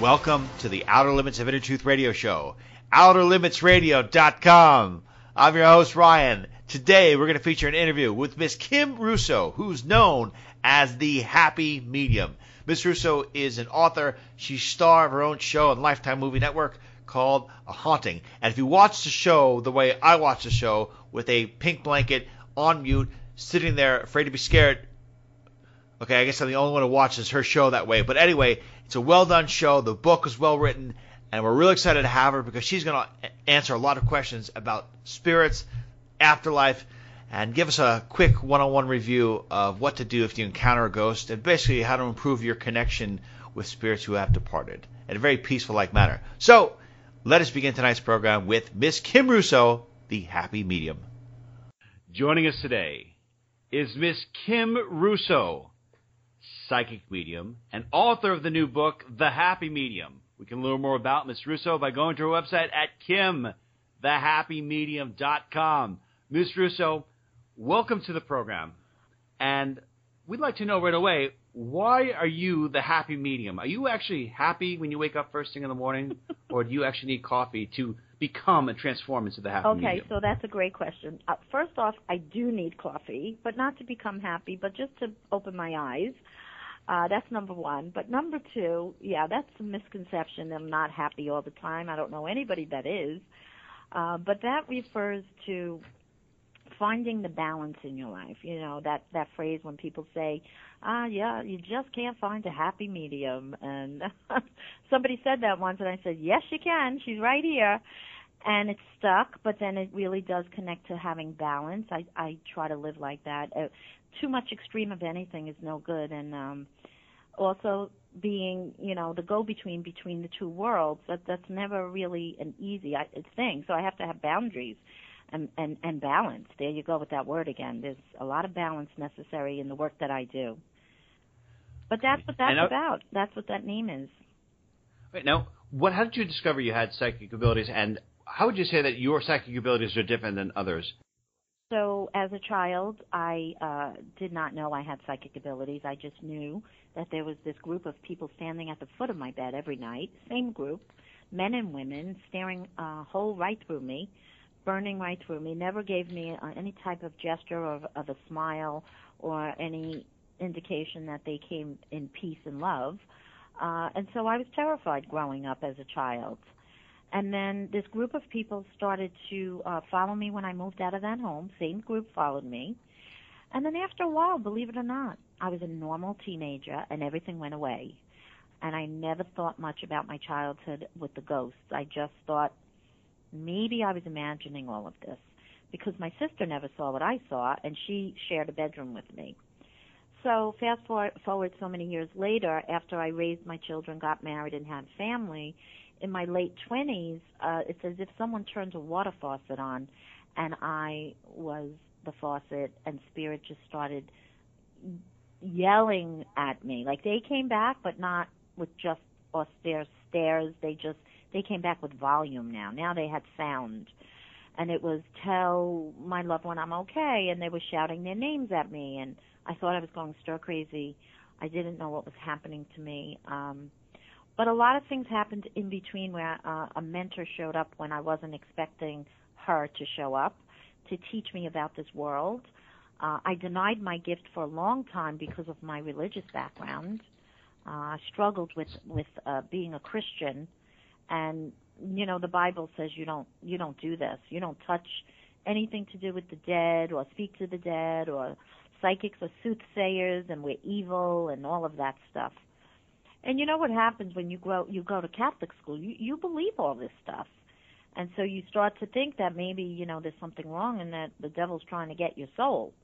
Welcome to the Outer Limits of Inner Truth Radio Show, OuterLimitsRadio.com. I'm your host, Ryan. Today, we're going to feature an interview with Miss Kim Russo, who's known as the Happy Medium. Miss Russo is an author. She's star of her own show on Lifetime Movie Network called A Haunting. And if you watch the show the way I watch the show, with a pink blanket on mute, sitting there afraid to be scared, Okay, I guess I'm the only one who watches her show that way. But anyway, it's a well done show. The book is well written, and we're really excited to have her because she's going to answer a lot of questions about spirits, afterlife, and give us a quick one on one review of what to do if you encounter a ghost and basically how to improve your connection with spirits who have departed in a very peaceful like manner. So, let us begin tonight's program with Miss Kim Russo, the happy medium. Joining us today is Miss Kim Russo psychic medium, and author of the new book, The Happy Medium. We can learn more about Miss Russo by going to her website at kimthehappymedium.com. Miss Russo, welcome to the program. And we'd like to know right away, why are you the happy medium? Are you actually happy when you wake up first thing in the morning, or do you actually need coffee to become and transform into the happy okay, medium? Okay, so that's a great question. Uh, first off, I do need coffee, but not to become happy, but just to open my eyes. Uh, that's number one. But number two, yeah, that's a misconception. I'm not happy all the time. I don't know anybody that is. Uh, but that refers to finding the balance in your life. You know, that, that phrase when people say, ah, yeah, you just can't find a happy medium. And somebody said that once and I said, yes, you can. She's right here. And it's stuck, but then it really does connect to having balance. I, I try to live like that. Uh, too much extreme of anything is no good. And, um, also being, you know, the go-between between the two worlds. That that's never really an easy thing. So I have to have boundaries and and and balance. There you go with that word again. There's a lot of balance necessary in the work that I do. But that's what that's about. That's what that name is. Wait, now, what? How did you discover you had psychic abilities, and how would you say that your psychic abilities are different than others? So, as a child, I uh, did not know I had psychic abilities. I just knew that there was this group of people standing at the foot of my bed every night, same group, men and women, staring a uh, hole right through me, burning right through me. Never gave me uh, any type of gesture of, of a smile or any indication that they came in peace and love. Uh, and so I was terrified growing up as a child. And then this group of people started to uh, follow me when I moved out of that home. Same group followed me. And then after a while, believe it or not, I was a normal teenager and everything went away. And I never thought much about my childhood with the ghosts. I just thought maybe I was imagining all of this because my sister never saw what I saw and she shared a bedroom with me. So fast forward so many years later, after I raised my children, got married, and had family, in my late 20s, uh, it's as if someone turned a water faucet on, and I was the faucet, and spirit just started yelling at me. Like they came back, but not with just austere stares. They just they came back with volume now. Now they had sound. And it was tell my loved one I'm okay and they were shouting their names at me and I thought I was going stir crazy. I didn't know what was happening to me. Um but a lot of things happened in between where uh, a mentor showed up when I wasn't expecting her to show up to teach me about this world. Uh, I denied my gift for a long time because of my religious background. Uh, I struggled with with uh, being a Christian, and you know the Bible says you don't you don't do this. You don't touch anything to do with the dead or speak to the dead or psychics or soothsayers and we're evil and all of that stuff. And you know what happens when you grow you go to Catholic school? You you believe all this stuff. And so you start to think that maybe, you know, there's something wrong and that the devil's trying to get your soul.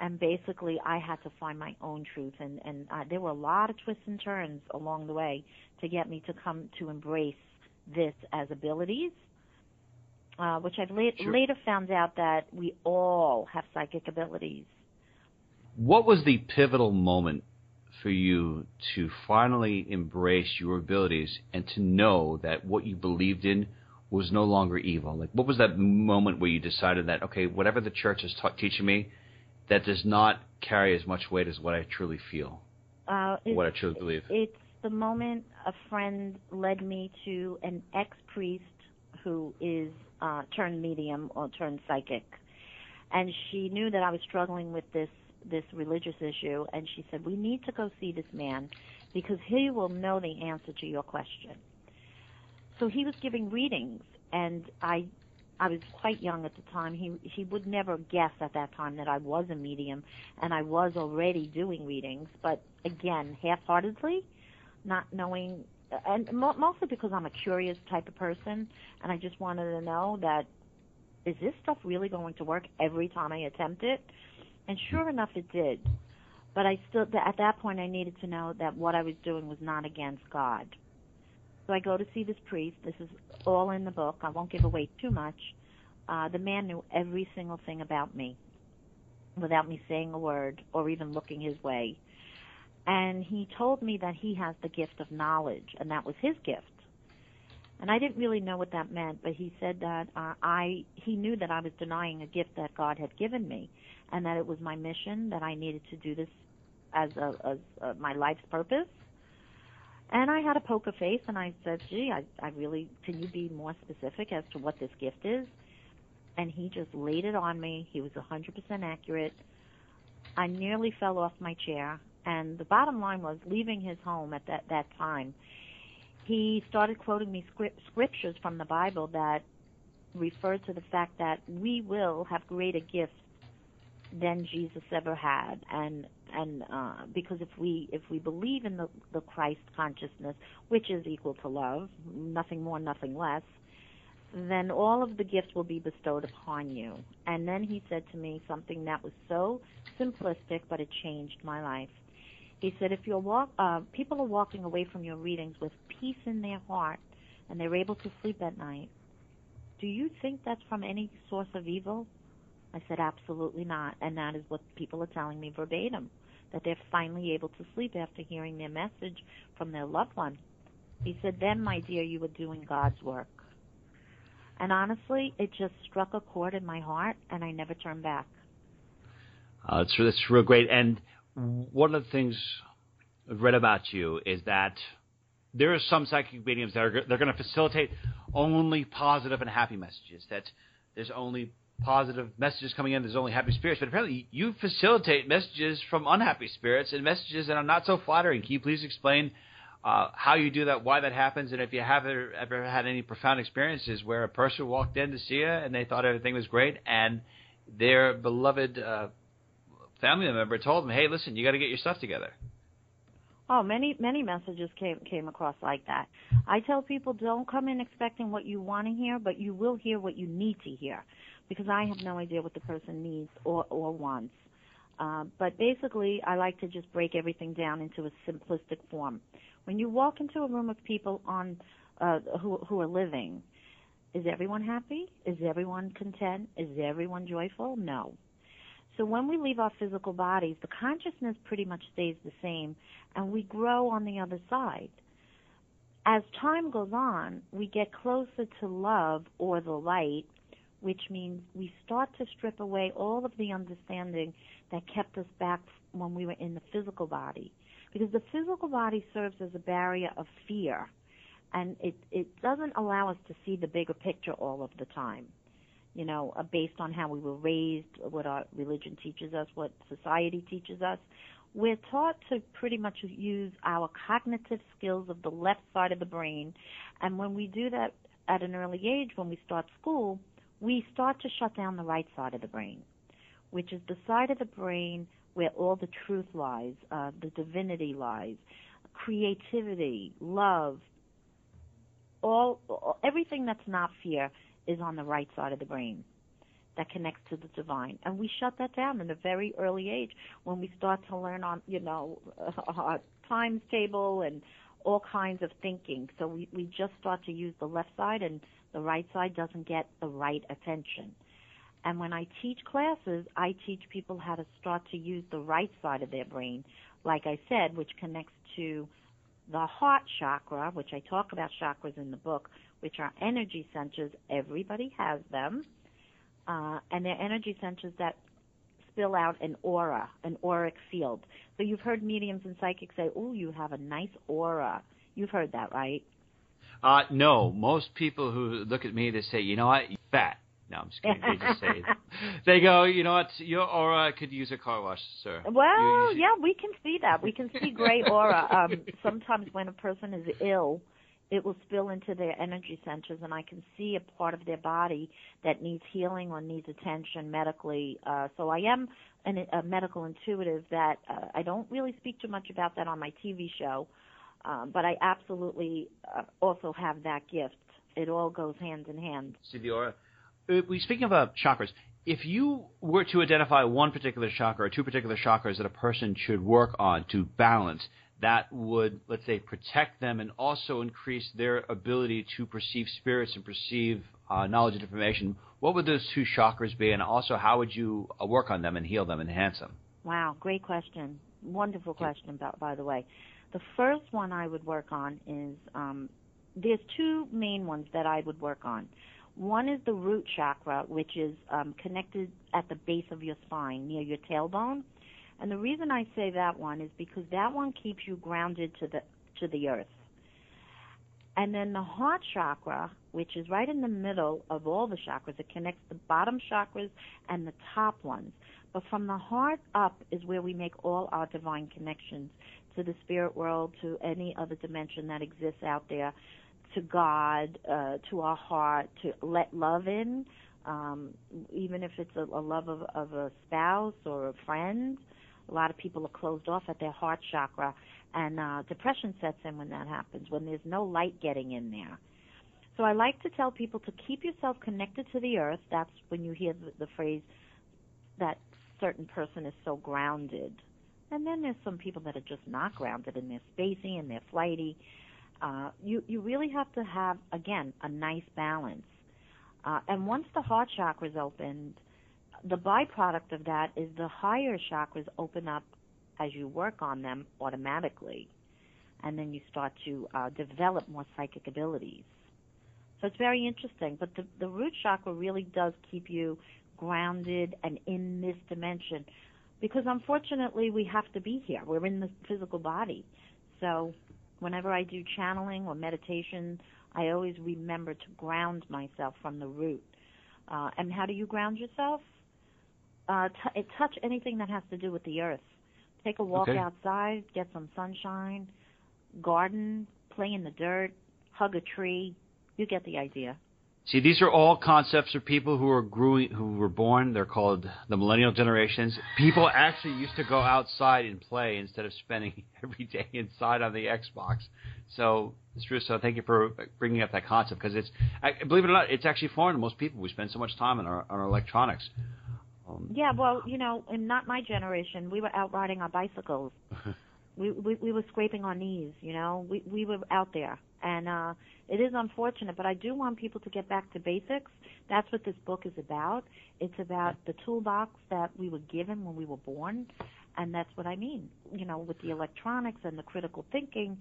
And basically, I had to find my own truth, and and uh, there were a lot of twists and turns along the way to get me to come to embrace this as abilities, uh, which I've la- Sure. later found out that we all have psychic abilities. What was the pivotal moment for you to finally embrace your abilities and to know that what you believed in was no longer evil? Like, what was that moment where you decided that, okay, whatever the church is ta- teaching me, that does not carry as much weight as what I truly feel, Uh, what I truly believe? It's the moment a friend led me to an ex priest who is uh, turned medium or turned psychic, and she knew that I was struggling with this this religious issue, and she said, "We need to go see this man because he will know the answer to your question." So he was giving readings, and I I was quite young at the time. He he would never guess at that time that I was a medium and I was already doing readings, but again, half-heartedly, not knowing and mo- mostly because I'm a curious type of person and I just wanted to know that is this stuff really going to work every time I attempt it? And sure enough it did. But I still at that point I needed to know that what I was doing was not against God. So I go to see this priest. This is all in the book. I won't give away too much. Uh, the man knew every single thing about me without me saying a word or even looking his way. And he told me that he has the gift of knowledge, and that was his gift. And I didn't really know what that meant, but he said that uh, I he knew that I was denying a gift that God had given me, and that it was my mission that I needed to do this as a, as uh my life's purpose. And I had a poker face, and I said, "Gee, I, I really can you be more specific as to what this gift is?" And he just laid it on me. He was 100% accurate. I nearly fell off my chair, and the bottom line was leaving his home at that that time. He started quoting me script, scriptures from the Bible that referred to the fact that we will have greater gifts than Jesus ever had, and and uh, because if we if we believe in the the Christ consciousness, which is equal to love, nothing more, nothing less, then all of the gifts will be bestowed upon you. And then he said to me something that was so simplistic, but it changed my life. He said, if you're walk, uh, people are walking away from your readings with peace in their heart, and they're able to sleep at night. Do you think that's from any source of evil? I said, absolutely not. And that is what people are telling me verbatim, that they're finally able to sleep after hearing their message from their loved one. He said, then, my dear, you were doing God's work. And honestly, it just struck a chord in my heart, and I never turned back. Uh, it's it's real great. And one of the things I've read about you is that there are some psychic mediums that are they're going to facilitate only positive and happy messages. That there's only positive messages coming in. There's only happy spirits. But apparently, you facilitate messages from unhappy spirits and messages that are not so flattering. Can you please explain? Uh, how you do that, why that happens, and if you have ever, ever had any profound experiences where a person walked in to see you and they thought everything was great, and their beloved uh, family member told them, "Hey, listen, you got to get your stuff together." Oh, many many messages came came across like that. I tell people don't come in expecting what you want to hear, but you will hear what you need to hear, because I have no idea what the person needs or or wants. Uh, but basically, I like to just break everything down into a simplistic form. When you walk into a room of people on uh, who who are living, is everyone happy? Is everyone content? Is everyone joyful? No. So when we leave our physical bodies, the consciousness pretty much stays the same, and we grow on the other side. As time goes on, we get closer to love or the light, which means we start to strip away all of the understanding that kept us back when we were in the physical body. Because the physical body serves as a barrier of fear, and it, it doesn't allow us to see the bigger picture all of the time you know, uh, based on how we were raised, what our religion teaches us, what society teaches us. We're taught to pretty much use our cognitive skills of the left side of the brain. And when we do that at an early age, when we start school, we start to shut down the right side of the brain, which is the side of the brain where all the truth lies, uh, the divinity lies, creativity, love, all, all everything that's not fear is on the right side of the brain that connects to the divine. And we shut that down in a very early age when we start to learn on, you know, our times table and all kinds of thinking. So we, we just start to use the left side and the right side doesn't get the right attention. And when I teach classes, I teach people how to start to use the right side of their brain, like I said, which connects to the heart chakra, which I talk about chakras in the book, which are energy centers. Everybody has them. Uh, and they're energy centers that spill out an aura, an auric field. So you've heard mediums and psychics say, "Oh, you have a nice aura." You've heard that, right? Uh, no. Most people who look at me, they say, "You know what? You're fat." No, I'm just kidding. They just say, they go, "You know what? Your aura could use a car wash, sir." Well, yeah, we can see that. We can see gray aura. Um, sometimes when a person is ill, it will spill into their energy centers and I can see a part of their body that needs healing or needs attention medically. Uh, so I am an, a medical intuitive that uh, I don't really speak too much about that on my TV show, um, but I absolutely uh, also have that gift. It all goes hand in hand. See the aura. Uh, we speaking of uh, chakras. If you were to identify one particular chakra or two particular chakras that a person should work on to balance, that would, let's say, protect them and also increase their ability to perceive spirits and perceive uh, knowledge and information, what would those two chakras be? And also, how would you uh, work on them and heal them, and enhance them? Wow, great question. Wonderful question, by, by the way. The first one I would work on is um, there's two main ones that I would work on. One is the root chakra, which is um, connected at the base of your spine near your tailbone and the reason I say that one is because that one keeps you grounded to the to the earth. And then the heart chakra, which is right in the middle of all the chakras, it connects the bottom chakras and the top ones. But from the heart up is where we make all our divine connections to the spirit world, to any other dimension that exists out there, to God, uh, to our heart, to let love in, um, even if it's a, a love of, of a spouse or a friend a lot of people are closed off at their heart chakra, and uh, depression sets in when that happens, when there's no light getting in there. So I like to tell people to keep yourself connected to the earth. That's when you hear the, the phrase that certain person is so grounded. And then there's some people that are just not grounded and they're spacey and they're flighty. Uh, you you really have to have again a nice balance. Uh, and once the heart chakra is opened, the byproduct of that is the higher chakras open up as you work on them automatically, and then you start to uh, develop more psychic abilities. So it's very interesting. But the, the root chakra really does keep you grounded and in this dimension, because unfortunately we have to be here. We're in the physical body. So whenever I do channeling or meditation, I always remember to ground myself from the root. Uh, and how do you ground yourself? uh, t- touch anything that has to do with the earth. Take a walk okay. outside, get some sunshine, garden, play in the dirt, hug a tree. You get the idea. See, these are all concepts for people who are growing, who were born. They're called the millennial generations. People actually used to go outside and play instead of spending every day inside on the Xbox. So. Russo, thank you for bringing up that concept because it's, I, believe it or not, it's actually foreign to most people. We spend so much time on our, on our electronics. Um, yeah, well, you know, in not my generation, we were out riding our bicycles. we, we we were scraping our knees, you know. We we were out there, and uh, it is unfortunate, but I do want people to get back to basics. That's what this book is about. It's about the toolbox that we were given when we were born, and that's what I mean. You know, with the electronics and the critical thinking,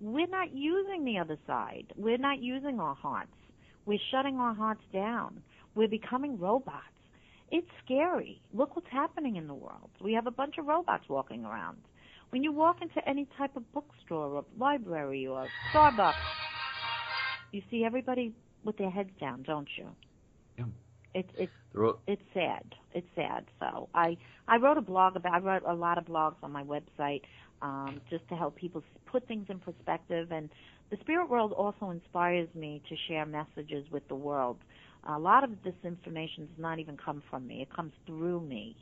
we're not using the other side. We're not using our hearts. We're shutting our hearts down. We're becoming robots it's scary. Look what's happening in the world. We have a bunch of robots walking around. When you walk into any type of bookstore or library or Starbucks, you see everybody with their heads down, don't you? Yeah. It's it's it's sad. It's sad. So I I wrote a blog about. I wrote a lot of blogs on my website um, just to help people put things in perspective. And the spirit world also inspires me to share messages with the world a lot of this information does not even come from me. It comes through me.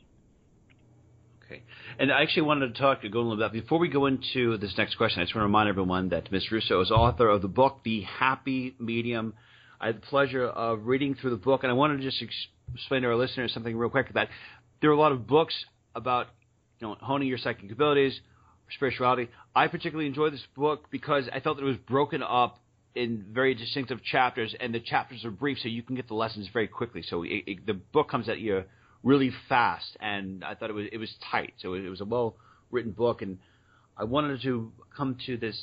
Okay. And I actually wanted to talk to go a little bit before we go into this next question. I just want to remind everyone that Ms. Russo is author of the book The Happy Medium. I had the pleasure of reading through the book, and I wanted to just explain to our listeners something real quick that there are a lot of books about you know honing your psychic abilities, spirituality. I particularly enjoyed this book because I felt that it was broken up in very distinctive chapters, and the chapters are brief, so you can get the lessons very quickly. So it, it, the book comes at you really fast, and I thought it was it was tight. So it, was a well written book, and I wanted to come to this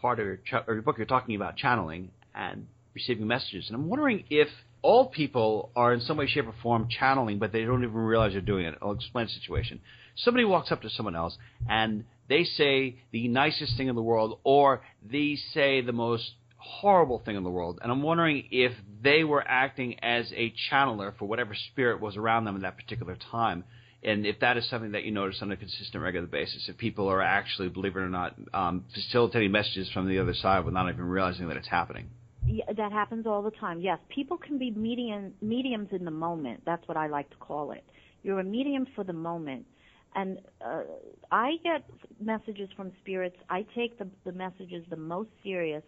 part of your, ch- or your book. You're talking about channeling and receiving messages, and I'm wondering if all people are in some way, shape, or form channeling, but they don't even realize they're doing it. I'll explain the situation. Somebody walks up to someone else and they say the nicest thing in the world, or they say the most horrible thing in the world. And I'm wondering if they were acting as a channeler for whatever spirit was around them at that particular time. And if that is something that you notice on a consistent, regular basis, if people are actually, believe it or not, um, facilitating messages from the other side without even realizing that it's happening. Yeah, that happens all the time. Yes, people can be medium, mediums in the moment. That's what I like to call it. You're a medium for the moment. And uh, I get messages from spirits. I take the, the messages the most serious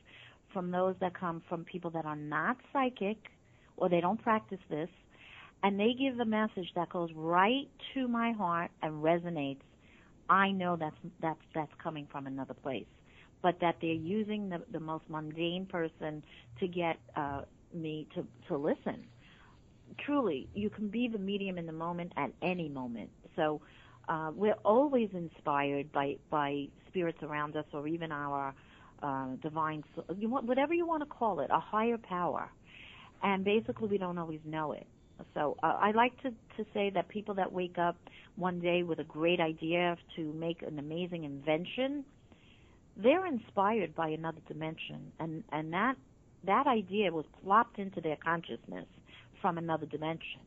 from those that come from people that are not psychic or they don't practice this and they give a message that goes right to my heart and resonates i know that's that's that's coming from another place. But that they're using the the most mundane person to get uh me to to listen. Truly you can be the medium in the moment at any moment. So uh we're always inspired by by spirits around us or even our uh, divine, whatever you want to call it, a higher power. And basically, we don't always know it. So uh, I like to, to say that people that wake up one day with a great idea to make an amazing invention, they're inspired by another dimension, and and that that idea was plopped into their consciousness from another dimension.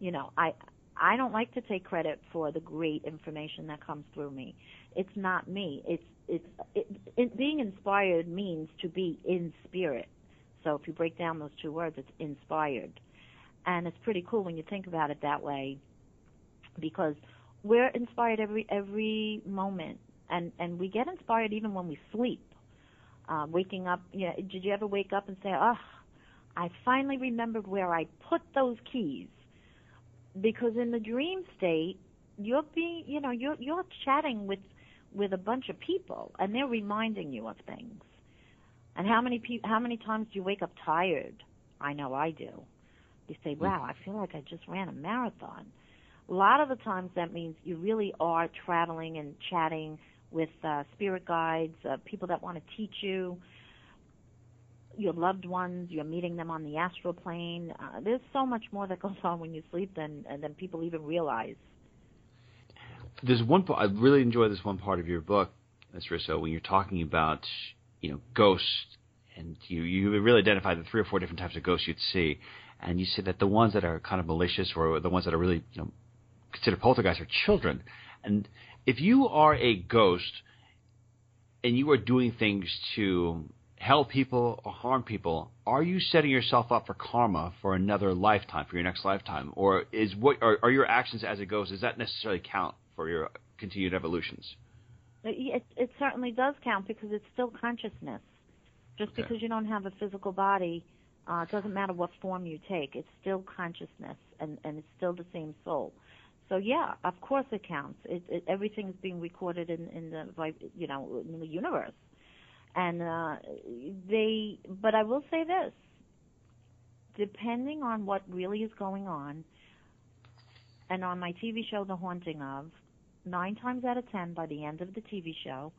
You know, I I don't like to take credit for the great information that comes through me. It's not me. It's it's it, it, being inspired means to be in spirit. So if you break down those two words, it's inspired, and it's pretty cool when you think about it that way, because we're inspired every every moment, and and we get inspired even when we sleep. Uh, waking up, you know, did you ever wake up and say, "Oh, I finally remembered where I put those keys"? Because in the dream state, you're being, you know, you're you're chatting with with a bunch of people, and they're reminding you of things. And how many pe- how many times do you wake up tired? I know I do. You say, "Wow, I feel like I just ran a marathon." A lot of the times that means you really are traveling and chatting with uh, spirit guides, uh, people that want to teach you, your loved ones. You're meeting them on the astral plane. Uh, there's so much more that goes on when you sleep than than people even realize there's one I really enjoy this one part of your book, Mr. Russo, when you're talking about you know ghosts, and you you really identify the three or four different types of ghosts you'd see, and you say that the ones that are kind of malicious or the ones that are really you know considered poltergeists are children, and if you are a ghost and you are doing things to help people or harm people, are you setting yourself up for karma for another lifetime, for your next lifetime, or is what are, are your actions as a ghost? Does that necessarily count for your continued evolutions? It, it certainly does count because it's still consciousness. Just okay. because you don't have a physical body, uh, it doesn't matter what form you take. It's still consciousness, and and it's still the same soul. So yeah, of course it counts. It, it everything is being recorded in in the you know in the universe, and uh, they. But I will say this: depending on what really is going on, and on my TV show, The Haunting of, nine times out of ten, by the end of the TV show,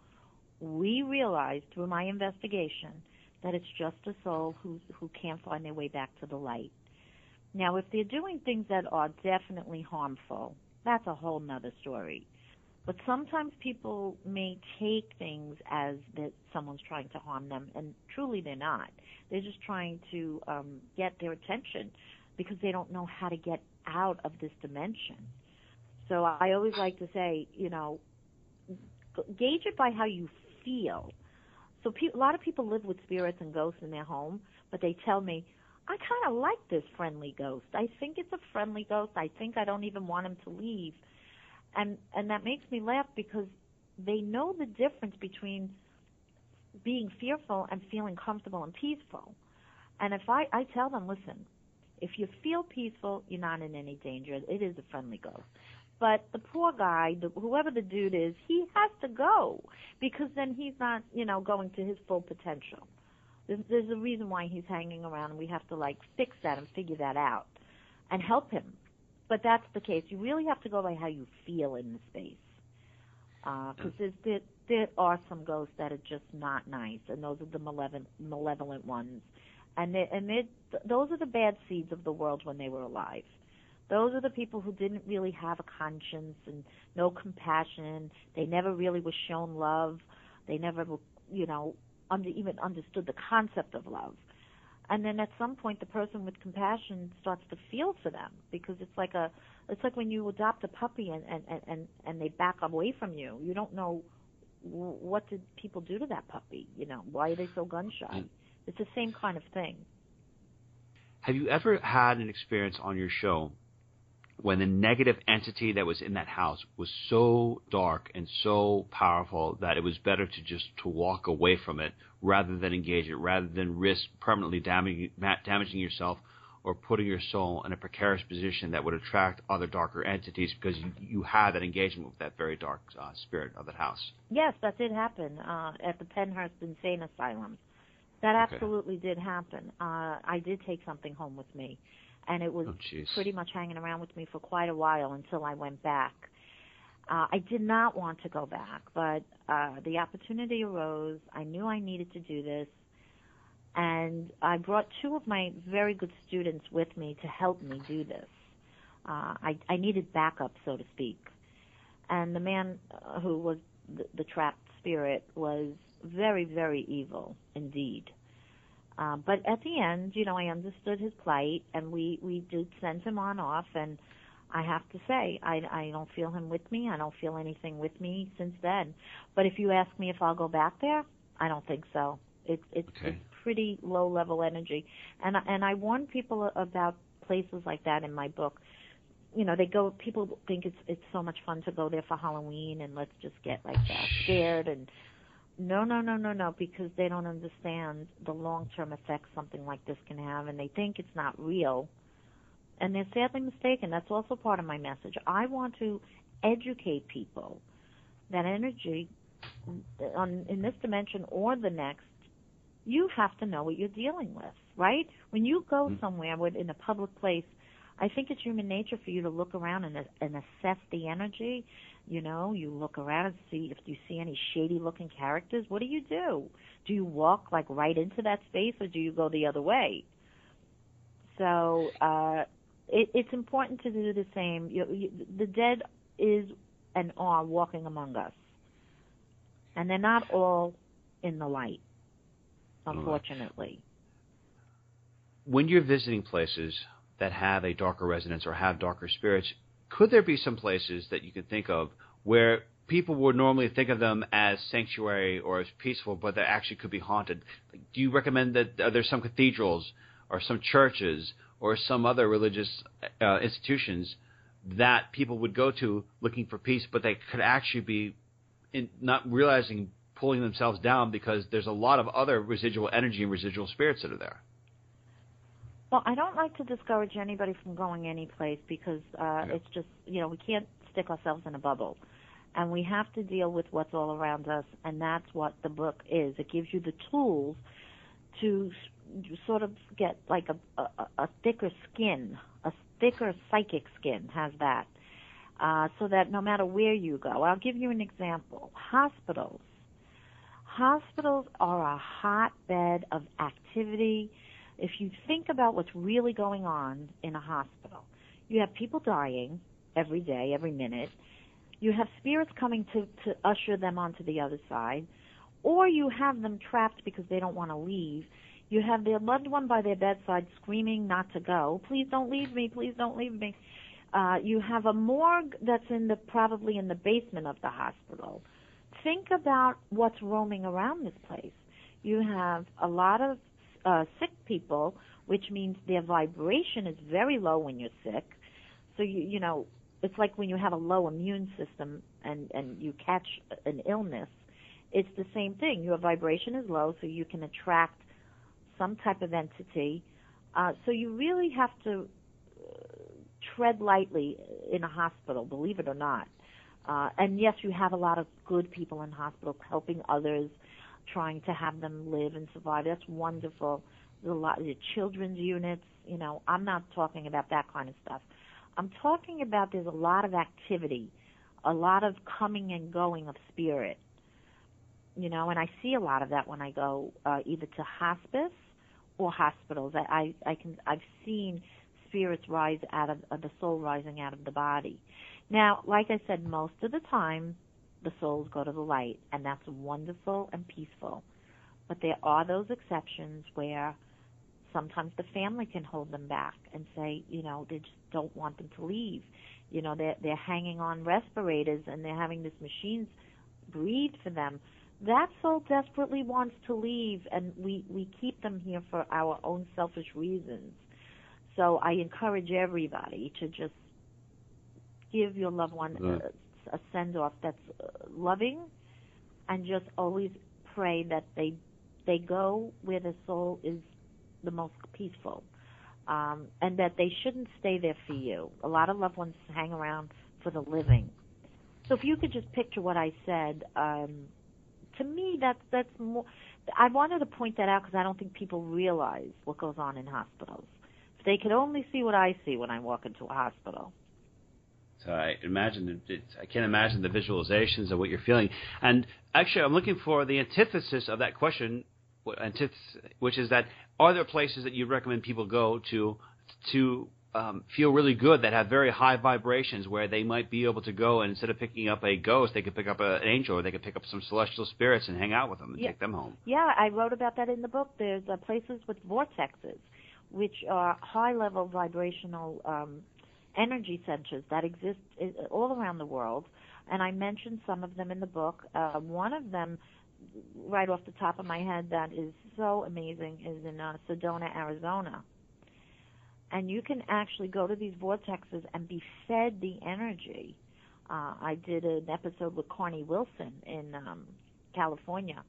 we realized through my investigation that it's just a soul who who can't find their way back to the light. Now, if they're doing things that are definitely harmful, that's a whole nother story. But sometimes people may take things as that someone's trying to harm them, and truly they're not. They're just trying to um, get their attention because they don't know how to get out of this dimension. So I always like to say, you know, gauge it by how you feel. So pe- a lot of people live with spirits and ghosts in their home, but they tell me, I kind of like this friendly ghost. I think it's a friendly ghost. I think I don't even want him to leave. and and that makes me laugh because they know the difference between being fearful and feeling comfortable and peaceful. And if I I tell them, listen, if you feel peaceful, you're not in any danger. It is a friendly ghost. But the poor guy, the, whoever the dude is, he has to go because then he's not, you know, going to his full potential. There's, there's a reason why he's hanging around, and we have to like fix that and figure that out and help him. But that's the case. You really have to go by how you feel in the space, because uh, there there are some ghosts that are just not nice, and those are the malevolent malevolent ones, and they and they those are the bad seeds of the world when they were alive. Those are the people who didn't really have a conscience and no compassion. They never really were shown love. They never, you know, under, even understood the concept of love. And then at some point, the person with compassion starts to feel for them because it's like a, it's like when you adopt a puppy and and and and they back away from you. You don't know what did people do to that puppy. You know, why are they so gun shy? Mm. It's the same kind of thing. Have you ever had an experience on your show when the negative entity that was in that house was so dark and so powerful that it was better to just to walk away from it rather than engage it, rather than risk permanently damaging, damaging yourself or putting your soul in a precarious position that would attract other darker entities because you, you had that engagement with that very dark uh, spirit of that house. Yes, that did happen uh, at the Pennhurst Insane Asylum. That absolutely okay. did happen. Uh, I did take something home with me and it was oh, pretty much hanging around with me for quite a while until I went back. Uh, I did not want to go back, but uh, the opportunity arose. I knew I needed to do this, and I brought two of my very good students with me to help me do this. Uh, I, I needed backup, so to speak. And the man uh, who was the, the trapped spirit was very, very evil indeed. Um, but at the end, you know, I understood his plight, and we we did send him on off. And I have to say, I I don't feel him with me. I don't feel anything with me since then. But if you ask me if I'll go back there, I don't think so. It's it's, okay. it's pretty low level energy, and and I warn people about places like that in my book. You know, they go. People think it's it's so much fun to go there for Halloween, and let's just get like that scared and no, no, no, no, no, because they don't understand the long-term effects something like this can have, and they think it's not real, and they're sadly mistaken. That's also part of my message. I want to educate people that energy, on, in this dimension or the next, you have to know what you're dealing with, right? When you go mm-hmm. somewhere with, in a public place, I think it's human nature for you to look around and, and assess the energy you know, you look around and see if you see any shady looking characters. What do you do? Do you walk like right into that space or do you go the other way? So uh, it, it's important to do the same. You, you, the dead is and are walking among us, and they're not all in the light, unfortunately. When you're visiting places that have a darker resonance or have darker spirits, could there be some places that you could think of where people would normally think of them as sanctuary or as peaceful, but they actually could be haunted? Like, Do you recommend that uh, there's some cathedrals or some churches or some other religious uh, institutions that people would go to looking for peace, but they could actually be in, not realizing pulling themselves down because there's a lot of other residual energy and residual spirits that are there. Well, I don't like to discourage anybody from going any place because uh, yeah. it's just you know we can't stick ourselves in a bubble, and we have to deal with what's all around us, and that's what the book is. It gives you the tools to sort of get like a, a, a thicker skin, a thicker psychic skin has that, uh, so that no matter where you go, I'll give you an example. Hospitals. Hospitals are a hotbed of activity if you think about what's really going on in a hospital, you have people dying every day, every minute. You have spirits coming to, to usher them onto the other side, or you have them trapped because they don't want to leave. You have their loved one by their bedside screaming not to go. Please don't leave me. Please don't leave me. Uh, you have a morgue that's in the probably in the basement of the hospital. Think about what's roaming around this place. You have a lot of uh, sick people, which means their vibration is very low when you're sick. So you you know it's like when you have a low immune system and and you catch an illness. It's the same thing. Your vibration is low, so you can attract some type of entity. Uh, so you really have to uh, tread lightly in a hospital, believe it or not. Uh, and yes, you have a lot of good people in hospitals helping others, trying to have them live and survive. That's wonderful. There's a lot of children's units. You know, I'm not talking about that kind of stuff. I'm talking about there's a lot of activity, a lot of coming and going of spirit. You know, and I see a lot of that when I go uh, either to hospice or hospitals. I, I I can I've seen spirits rise out of, of the soul rising out of the body. Now, like I said, most of the time the souls go to the light, and that's wonderful and peaceful. But there are those exceptions where sometimes the family can hold them back and say, you know, they just don't want them to leave. You know, they're they're hanging on respirators and they're having these machines breathe for them. That soul desperately wants to leave, and we we keep them here for our own selfish reasons. So I encourage everybody to just give your loved one mm-hmm. a, a send off that's uh, loving, and just always pray that they they go where the soul is the most peaceful, um, and that they shouldn't stay there for you. A lot of loved ones hang around for the living. So if you could just picture what I said, um, to me that's that's more. I wanted to point that out because I don't think people realize what goes on in hospitals. If they could only see what I see when I walk into a hospital. I imagine it, I can't imagine the visualizations of what you're feeling. And actually, I'm looking for the antithesis of that question, which is that are there places that you'd recommend people go to to um, feel really good that have very high vibrations where they might be able to go and instead of picking up a ghost, they could pick up a, an angel or they could pick up some celestial spirits and hang out with them and yeah. take them home. Yeah, I wrote about that in the book. There's uh, places with vortexes, which are high level vibrational um, energy centers that exist all around the world, and I mentioned some of them in the book. Uh, one of them, right off the top of my head, that is so amazing, is in uh, Sedona, Arizona. And you can actually go to these vortexes and be fed the energy. Uh, I did an episode with Carnie Wilson in um, California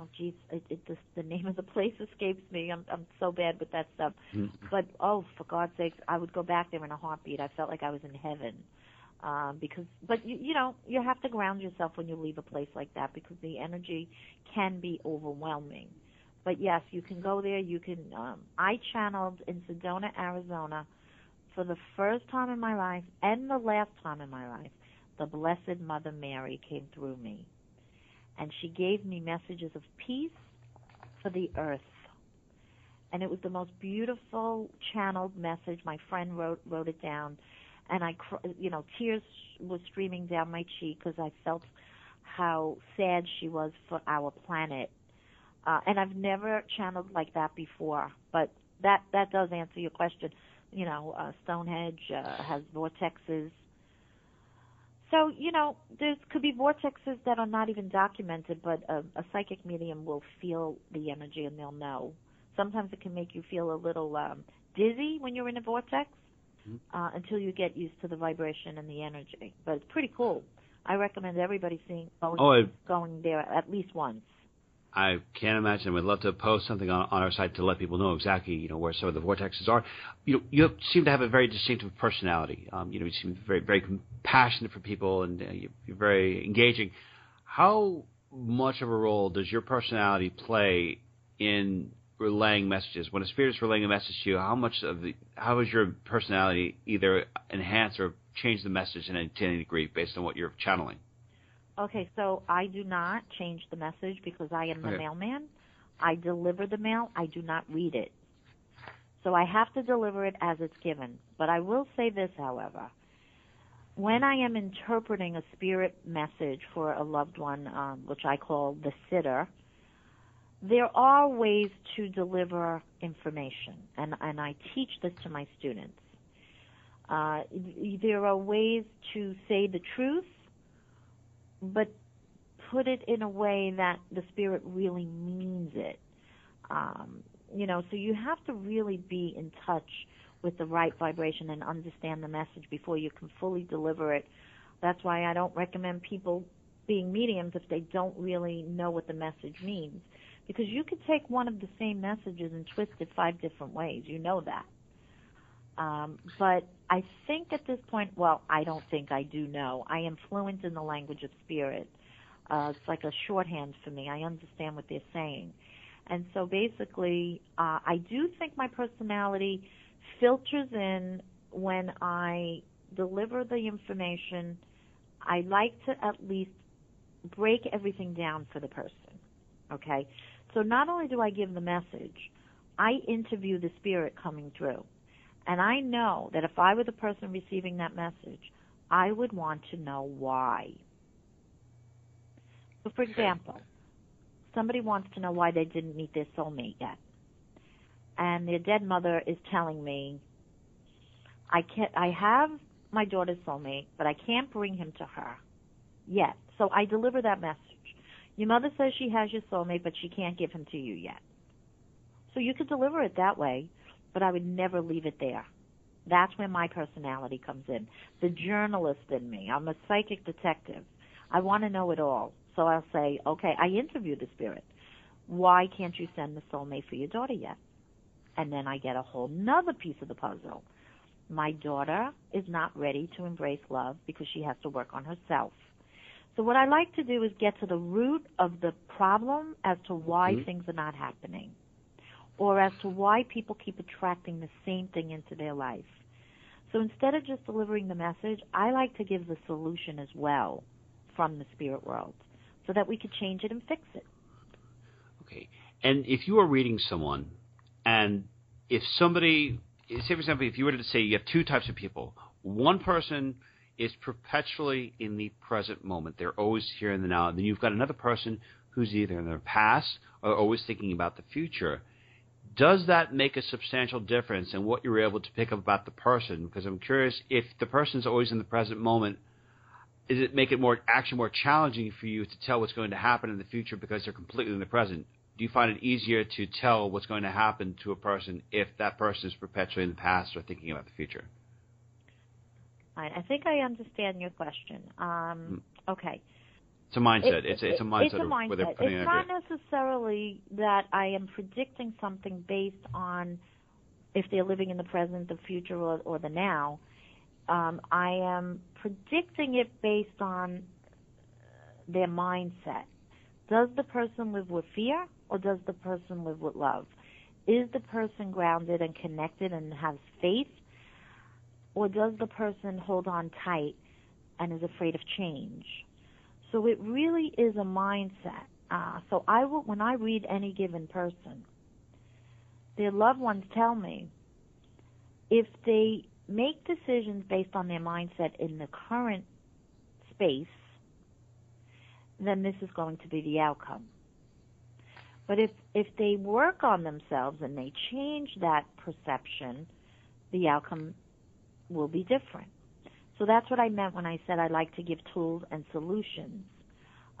oh geez, it, it just the name of the place escapes me. I'm I'm so bad with that stuff. Mm-hmm. But oh, for God's sakes, I would go back there in a heartbeat. I felt like I was in heaven. Um, because, but you, you know, you have to ground yourself when you leave a place like that because the energy can be overwhelming. But yes, you can go there. You can. Um, I channeled in Sedona, Arizona, for the first time in my life and the last time in my life. The Blessed Mother Mary came through me and she gave me messages of peace for the earth. And it was the most beautiful channeled message. My friend wrote wrote it down, and I, you know, tears were streaming down my cheek because I felt how sad she was for our planet. Uh, and I've never channeled like that before, but that that does answer your question. You know, uh, Stonehenge uh, has vortexes so, you know, there could be vortexes that are not even documented, but a, a psychic medium will feel the energy and they'll know. Sometimes it can make you feel a little um, dizzy when you're in a vortex mm-hmm. uh, until you get used to the vibration and the energy. But it's pretty cool. I recommend everybody seeing going, oh, going there at least once. I can't imagine. We'd love to post something on, on our site to let people know exactly, you know, where some of the vortexes are. You you seem to have a very distinctive personality. Um, you know, you seem very, very compassionate for people, and uh, you're very engaging. How much of a role does your personality play in relaying messages? When a spirit is relaying a message to you, how much of the, how is your personality either enhance or change the message in any, to any degree based on what you're channeling? Okay, so I do not change the message because I am the okay. mailman. I deliver the mail. I do not read it. So I have to deliver it as it's given. But I will say this, however. When I am interpreting a spirit message for a loved one, um, which I call the sitter, there are ways to deliver information, and, and I teach this to my students. Uh, there are ways to say the truth but put it in a way that the spirit really means it. Um, you know, so you have to really be in touch with the right vibration and understand the message before you can fully deliver it. That's why I don't recommend people being mediums if they don't really know what the message means. Because you could take one of the same messages and twist it five different ways. You know that. Um, but I think at this point, well, I don't think I do know. I am fluent in the language of spirit. Uh, it's like a shorthand for me. I understand what they're saying. And so basically, uh, I do think my personality filters in when I deliver the information. I like to at least break everything down for the person. Okay? So not only do I give the message, I interview the spirit coming through. And I know that if I were the person receiving that message, I would want to know why. So, for example, somebody wants to know why they didn't meet their soulmate yet. And their dead mother is telling me, I can't, I have my daughter's soulmate, but I can't bring him to her yet. So I deliver that message. Your mother says she has your soulmate, but she can't give him to you yet. So you could deliver it that way, but I would never leave it there. That's where my personality comes in. The journalist in me. I'm a psychic detective. I want to know it all. So I'll say, okay, I interview the spirit. Why can't you send the soulmate for your daughter yet? And then I get a whole nother piece of the puzzle. My daughter is not ready to embrace love because she has to work on herself. So what I like to do is get to the root of the problem as to why mm-hmm. things are not happening or as to why people keep attracting the same thing into their life. So instead of just delivering the message, I like to give the solution as well from the spirit world so that we could change it and fix it. Okay. And if you are reading someone, and if somebody, say for example, if you were to say you have two types of people, one person is perpetually in the present moment, they're always here in the now, and then you've got another person who's either in their past or always thinking about the future. Does that make a substantial difference in what you're able to pick up about the person? Because I'm curious if the person is always in the present moment does it make it more actually more challenging for you to tell what's going to happen in the future because they're completely in the present? Do you find it easier to tell what's going to happen to a person if that person is perpetually in the past or thinking about the future? I think I understand your question. Um, hmm. okay. It's a mindset. It, it's, it's a mindset. It's a mindset. It's not necessarily that I am predicting something based on if they're living in the present, the future, or, or the now um, I am predicting it based on their mindset. Does the person live with fear or does the person live with love? Is the person grounded and connected and has faith or does the person hold on tight and is afraid of change? So it really is a mindset. Uh, so I will, when I read any given person, their loved ones tell me if they make decisions based on their mindset in the current space, then this is going to be the outcome. But if, if they work on themselves and they change that perception, the outcome will be different. So that's what I meant when I said I like to give tools and solutions.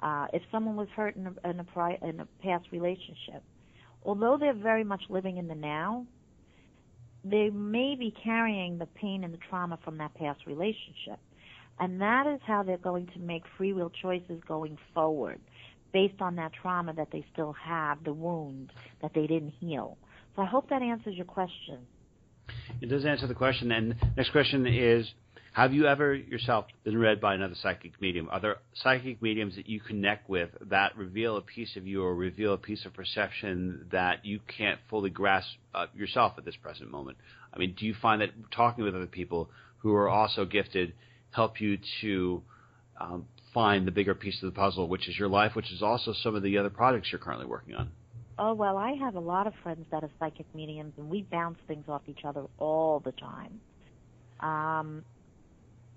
Uh, if someone was hurt in a, in, a pri- in a past relationship, although they're very much living in the now, they may be carrying the pain and the trauma from that past relationship. And that is how they're going to make free will choices going forward based on that trauma that they still have, the wound that they didn't heal. So I hope that answers your question. It does answer the question. And next question is have you ever yourself been read by another psychic medium? Are there psychic mediums that you connect with that reveal a piece of you or reveal a piece of perception that you can't fully grasp uh, yourself at this present moment? I mean, do you find that talking with other people who are also gifted help you to um, find the bigger piece of the puzzle, which is your life, which is also some of the other projects you're currently working on? Oh, well, I have a lot of friends that are psychic mediums, and we bounce things off each other all the time. Um,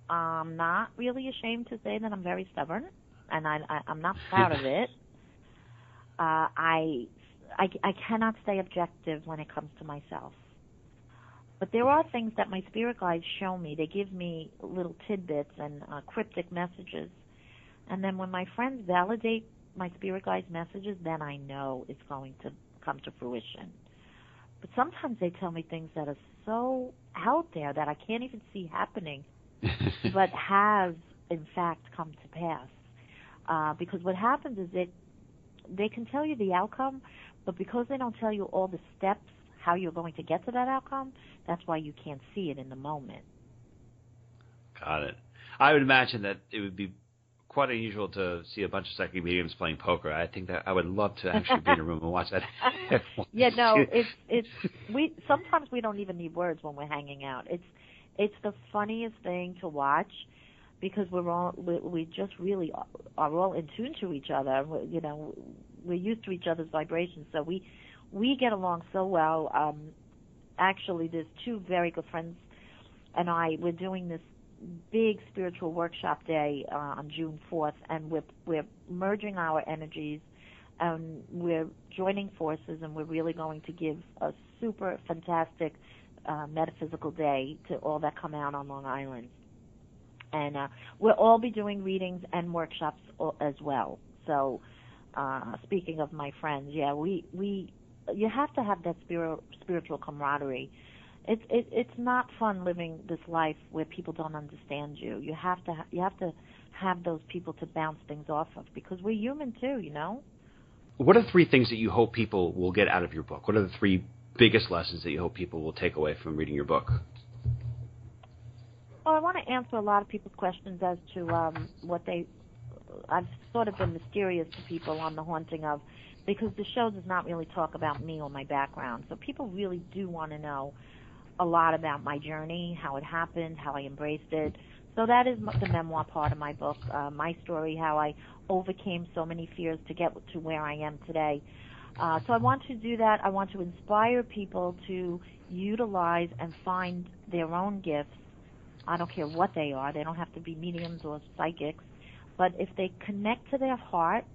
I'm not really ashamed to say that I'm very stubborn, and I, I I'm not proud of it. Uh, I, I I cannot stay objective when it comes to myself. But there are things that my spirit guides show me. They give me little tidbits and uh, cryptic messages. And then when my friends validate my spirit guides' messages, then I know it's going to come to fruition. But sometimes they tell me things that are so out there that I can't even see happening, but has in fact come to pass. Uh, because what happens is that they can tell you the outcome, but because they don't tell you all the steps how you're going to get to that outcome, that's why you can't see it in the moment. Got it. I would imagine that it would be quite unusual to see a bunch of psychic mediums playing poker. I think that I would love to actually be in a room and watch that. yeah, no, it's it's we sometimes we don't even need words when we're hanging out. It's it's the funniest thing to watch because we're all we, we just really are all in tune to each other. You know, we're used to each other's vibrations, so we we get along so well. Um, actually, there's two very good friends and I. We're doing this big spiritual workshop day uh, on June 4th, and we're we're merging our energies, and we're joining forces, and we're really going to give a super fantastic uh, metaphysical day to all that come out on Long Island. And uh, we'll all be doing readings and workshops as well. So, uh, speaking of my friends, yeah, we we you have to have that spiritual spiritual camaraderie it's it, it's not fun living this life where people don't understand you. You have to ha- you have to have those people to bounce things off of because we're human too, you know. What are three things that you hope people will get out of your book? What are the three biggest lessons that you hope people will take away from reading your book? Well, I want to answer a lot of people's questions as to um, what they. I've sort of been mysterious to people on the haunting of, because the show does not really talk about me or my background. So people really do want to know a lot about my journey, how it happened, how I embraced it. So that is the memoir part of my book, uh, my story, how I overcame so many fears to get to where I am today. Uh, so I want to do that. I want to inspire people to utilize and find their own gifts. I don't care what they are. They don't have to be mediums or psychics. But if they connect to their heart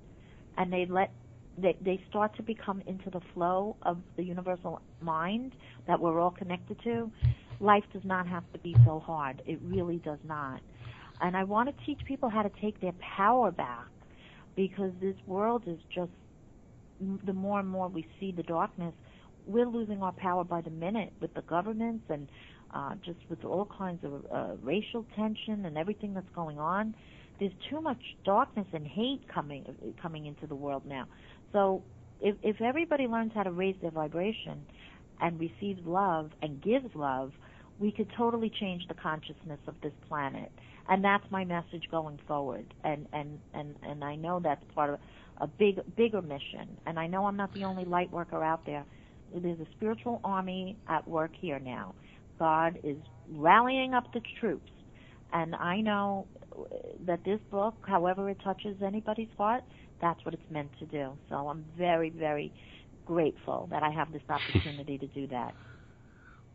and they let they, they start to become into the flow of the universal mind that we're all connected to, life does not have to be so hard. It really does not. And I want to teach people how to take their power back because this world is just, the more and more we see the darkness, we're losing our power by the minute with the governments and uh, just with all kinds of uh, racial tension and everything that's going on. There's too much darkness and hate coming coming into the world now. So if, if everybody learns how to raise their vibration and receives love and gives love, we could totally change the consciousness of this planet. And that's my message going forward. And, and, and, and I know that's part of a big, bigger mission. And I know I'm not the only light worker out there. There's a spiritual army at work here now. God is rallying up the troops. And I know that this book, however it touches anybody's heart, that's what it's meant to do. So I'm very, very grateful that I have this opportunity to do that.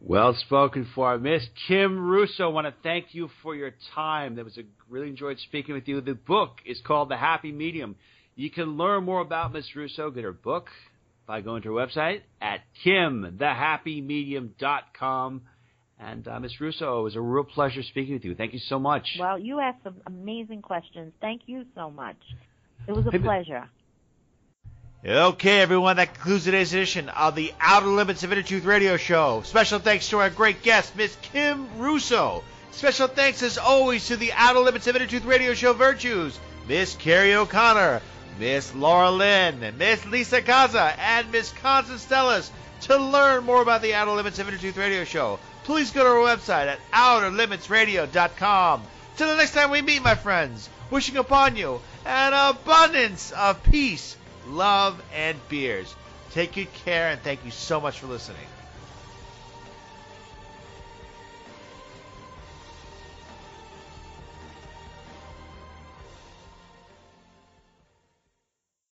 Well spoken for. Miss Kim Russo, I want to thank you for your time. That was a really enjoyed speaking with you. The book is called The Happy Medium. You can learn more about Miss Russo, get her book by going to her website at kimthehappymedium.com. And uh, Miss Russo, it was a real pleasure speaking with you. Thank you so much. Well, you asked some amazing questions. Thank you so much. It was a pleasure. Okay, everyone, that concludes today's edition of the Outer Limits of Inner Truth Radio Show. Special thanks to our great guest, Miss Kim Russo. Special thanks, as always, to the Outer Limits of Inner Truth Radio Show virtues, Miss Carrie O'Connor, Miss Laura Lynn, Miss Lisa Gaza, and Miss Constance Stellis. To learn more about the Outer Limits of Inner Radio Show, please go to our website at outerlimitsradio.com. Till the next time we meet, my friends, wishing upon you an abundance of peace, love, and beers. Take good care, and thank you so much for listening.